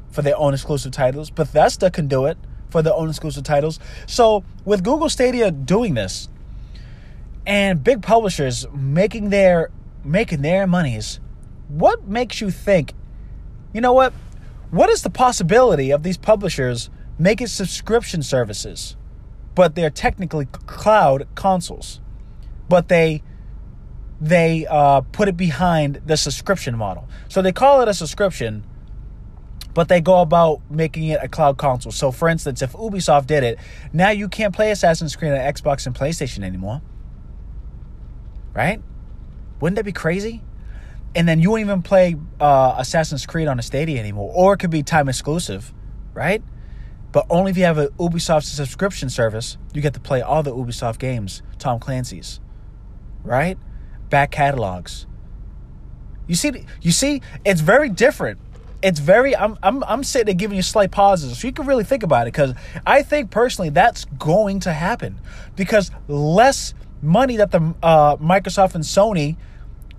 for their own exclusive titles. Bethesda can do it for their own exclusive titles. So with Google Stadia doing this, and big publishers making their making their monies, what makes you think, you know what? What is the possibility of these publishers making subscription services, but they're technically cloud consoles, but they they uh, put it behind the subscription model. So they call it a subscription, but they go about making it a cloud console. So, for instance, if Ubisoft did it, now you can't play Assassin's Creed on Xbox and PlayStation anymore. Right? Wouldn't that be crazy? And then you won't even play uh, Assassin's Creed on a Stadia anymore, or it could be time exclusive, right? But only if you have a Ubisoft subscription service, you get to play all the Ubisoft games, Tom Clancy's, right? Back catalogs. You see, you see, it's very different it's very I'm I'm I'm sitting there giving you slight pauses so you can really think about it because I think personally that's going to happen because less money that the uh, Microsoft and Sony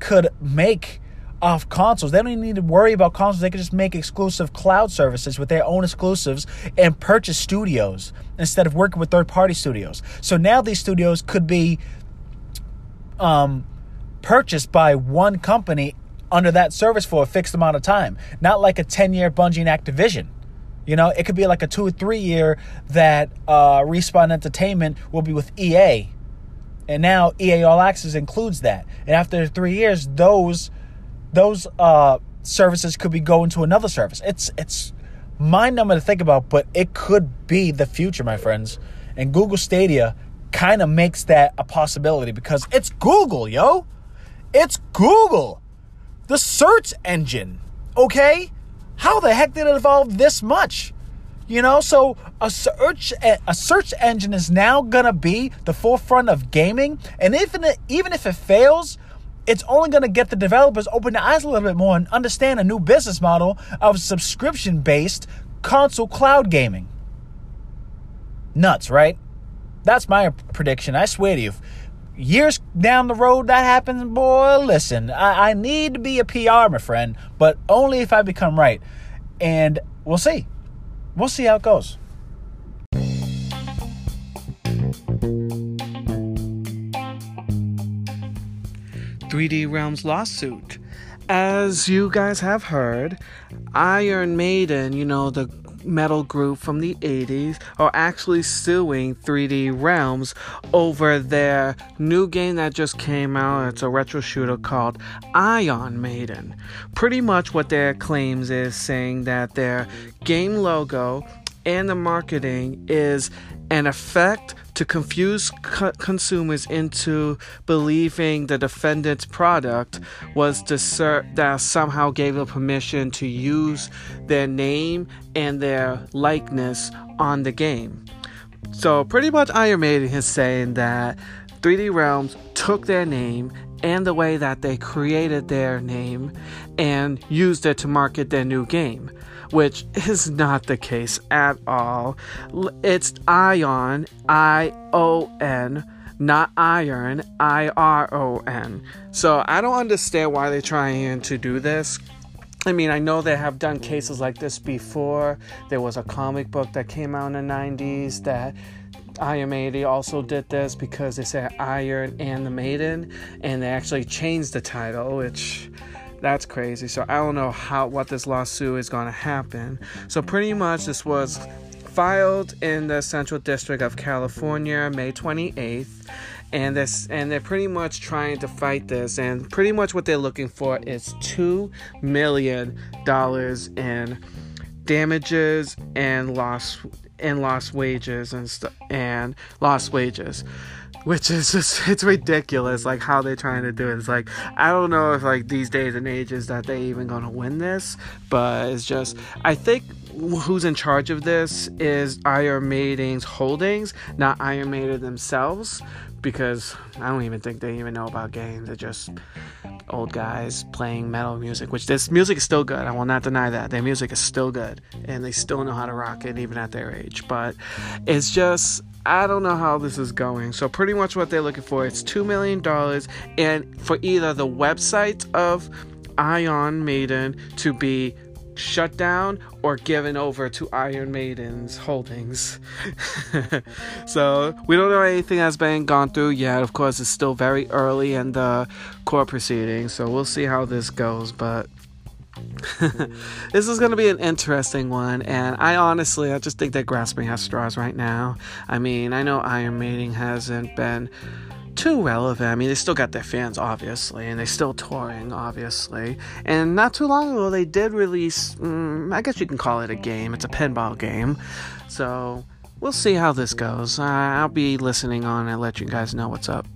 could make off consoles. They don't even need to worry about consoles. They could just make exclusive cloud services with their own exclusives and purchase studios instead of working with third party studios. So now these studios could be um, purchased by one company under that service for a fixed amount of time, not like a 10 year Bungie and Activision. You know, it could be like a two or three year that uh, Respawn Entertainment will be with EA. And now EA All Access includes that. And after three years, those those uh, services could be going to another service. It's it's mind numbing to think about, but it could be the future, my friends. And Google Stadia kind of makes that a possibility because it's Google, yo. It's Google, the search engine. Okay, how the heck did it evolve this much? You know, so a search a search engine is now gonna be the forefront of gaming, and even even if it fails, it's only gonna get the developers open their eyes a little bit more and understand a new business model of subscription based console cloud gaming. Nuts, right? That's my prediction. I swear to you. Years down the road that happens, boy, listen, I, I need to be a PR, my friend, but only if I become right. And we'll see. We'll see how it goes. 3D Realms lawsuit. As you guys have heard, Iron Maiden, you know, the metal group from the 80s, are actually suing 3D Realms over their new game that just came out. It's a retro shooter called Ion Maiden. Pretty much what their claims is saying that their game logo and the marketing is an effect to confuse co- consumers into believing the defendant's product was the ser- that somehow gave them permission to use their name and their likeness on the game. So pretty much Iron Maiden is saying that 3D Realms took their name and the way that they created their name and used it to market their new game which is not the case at all. It's ion, I O N, not iron, I R O N. So I don't understand why they're trying to do this. I mean, I know they have done cases like this before. There was a comic book that came out in the 90s that Iron Maiden also did this because they said Iron and the Maiden, and they actually changed the title, which that's crazy. So I don't know how what this lawsuit is going to happen. So pretty much this was filed in the Central District of California May 28th and this and they're pretty much trying to fight this and pretty much what they're looking for is 2 million dollars in damages and lost and lost wages and and lost wages which is just it's ridiculous like how they're trying to do it. It's like i don't know if like these days and ages that they even gonna win this but it's just i think who's in charge of this is iron maiden's holdings not iron maiden themselves because i don't even think they even know about games. They're just old guys playing metal music which this music is still good. I will not deny that. Their music is still good and they still know how to rock it even at their age. But it's just I don't know how this is going. So pretty much what they're looking for is two million dollars, and for either the website of Ion Maiden to be shut down or given over to Iron Maiden's holdings. so we don't know anything that's been gone through yet. Of course, it's still very early in the court proceedings, so we'll see how this goes. But this is going to be an interesting one, and I honestly, I just think they're grasping at straws right now. I mean, I know Iron Maiden hasn't been too relevant. I mean, they still got their fans, obviously, and they're still touring, obviously. And not too long ago, they did release, mm, I guess you can call it a game. It's a pinball game. So we'll see how this goes. Uh, I'll be listening on and let you guys know what's up.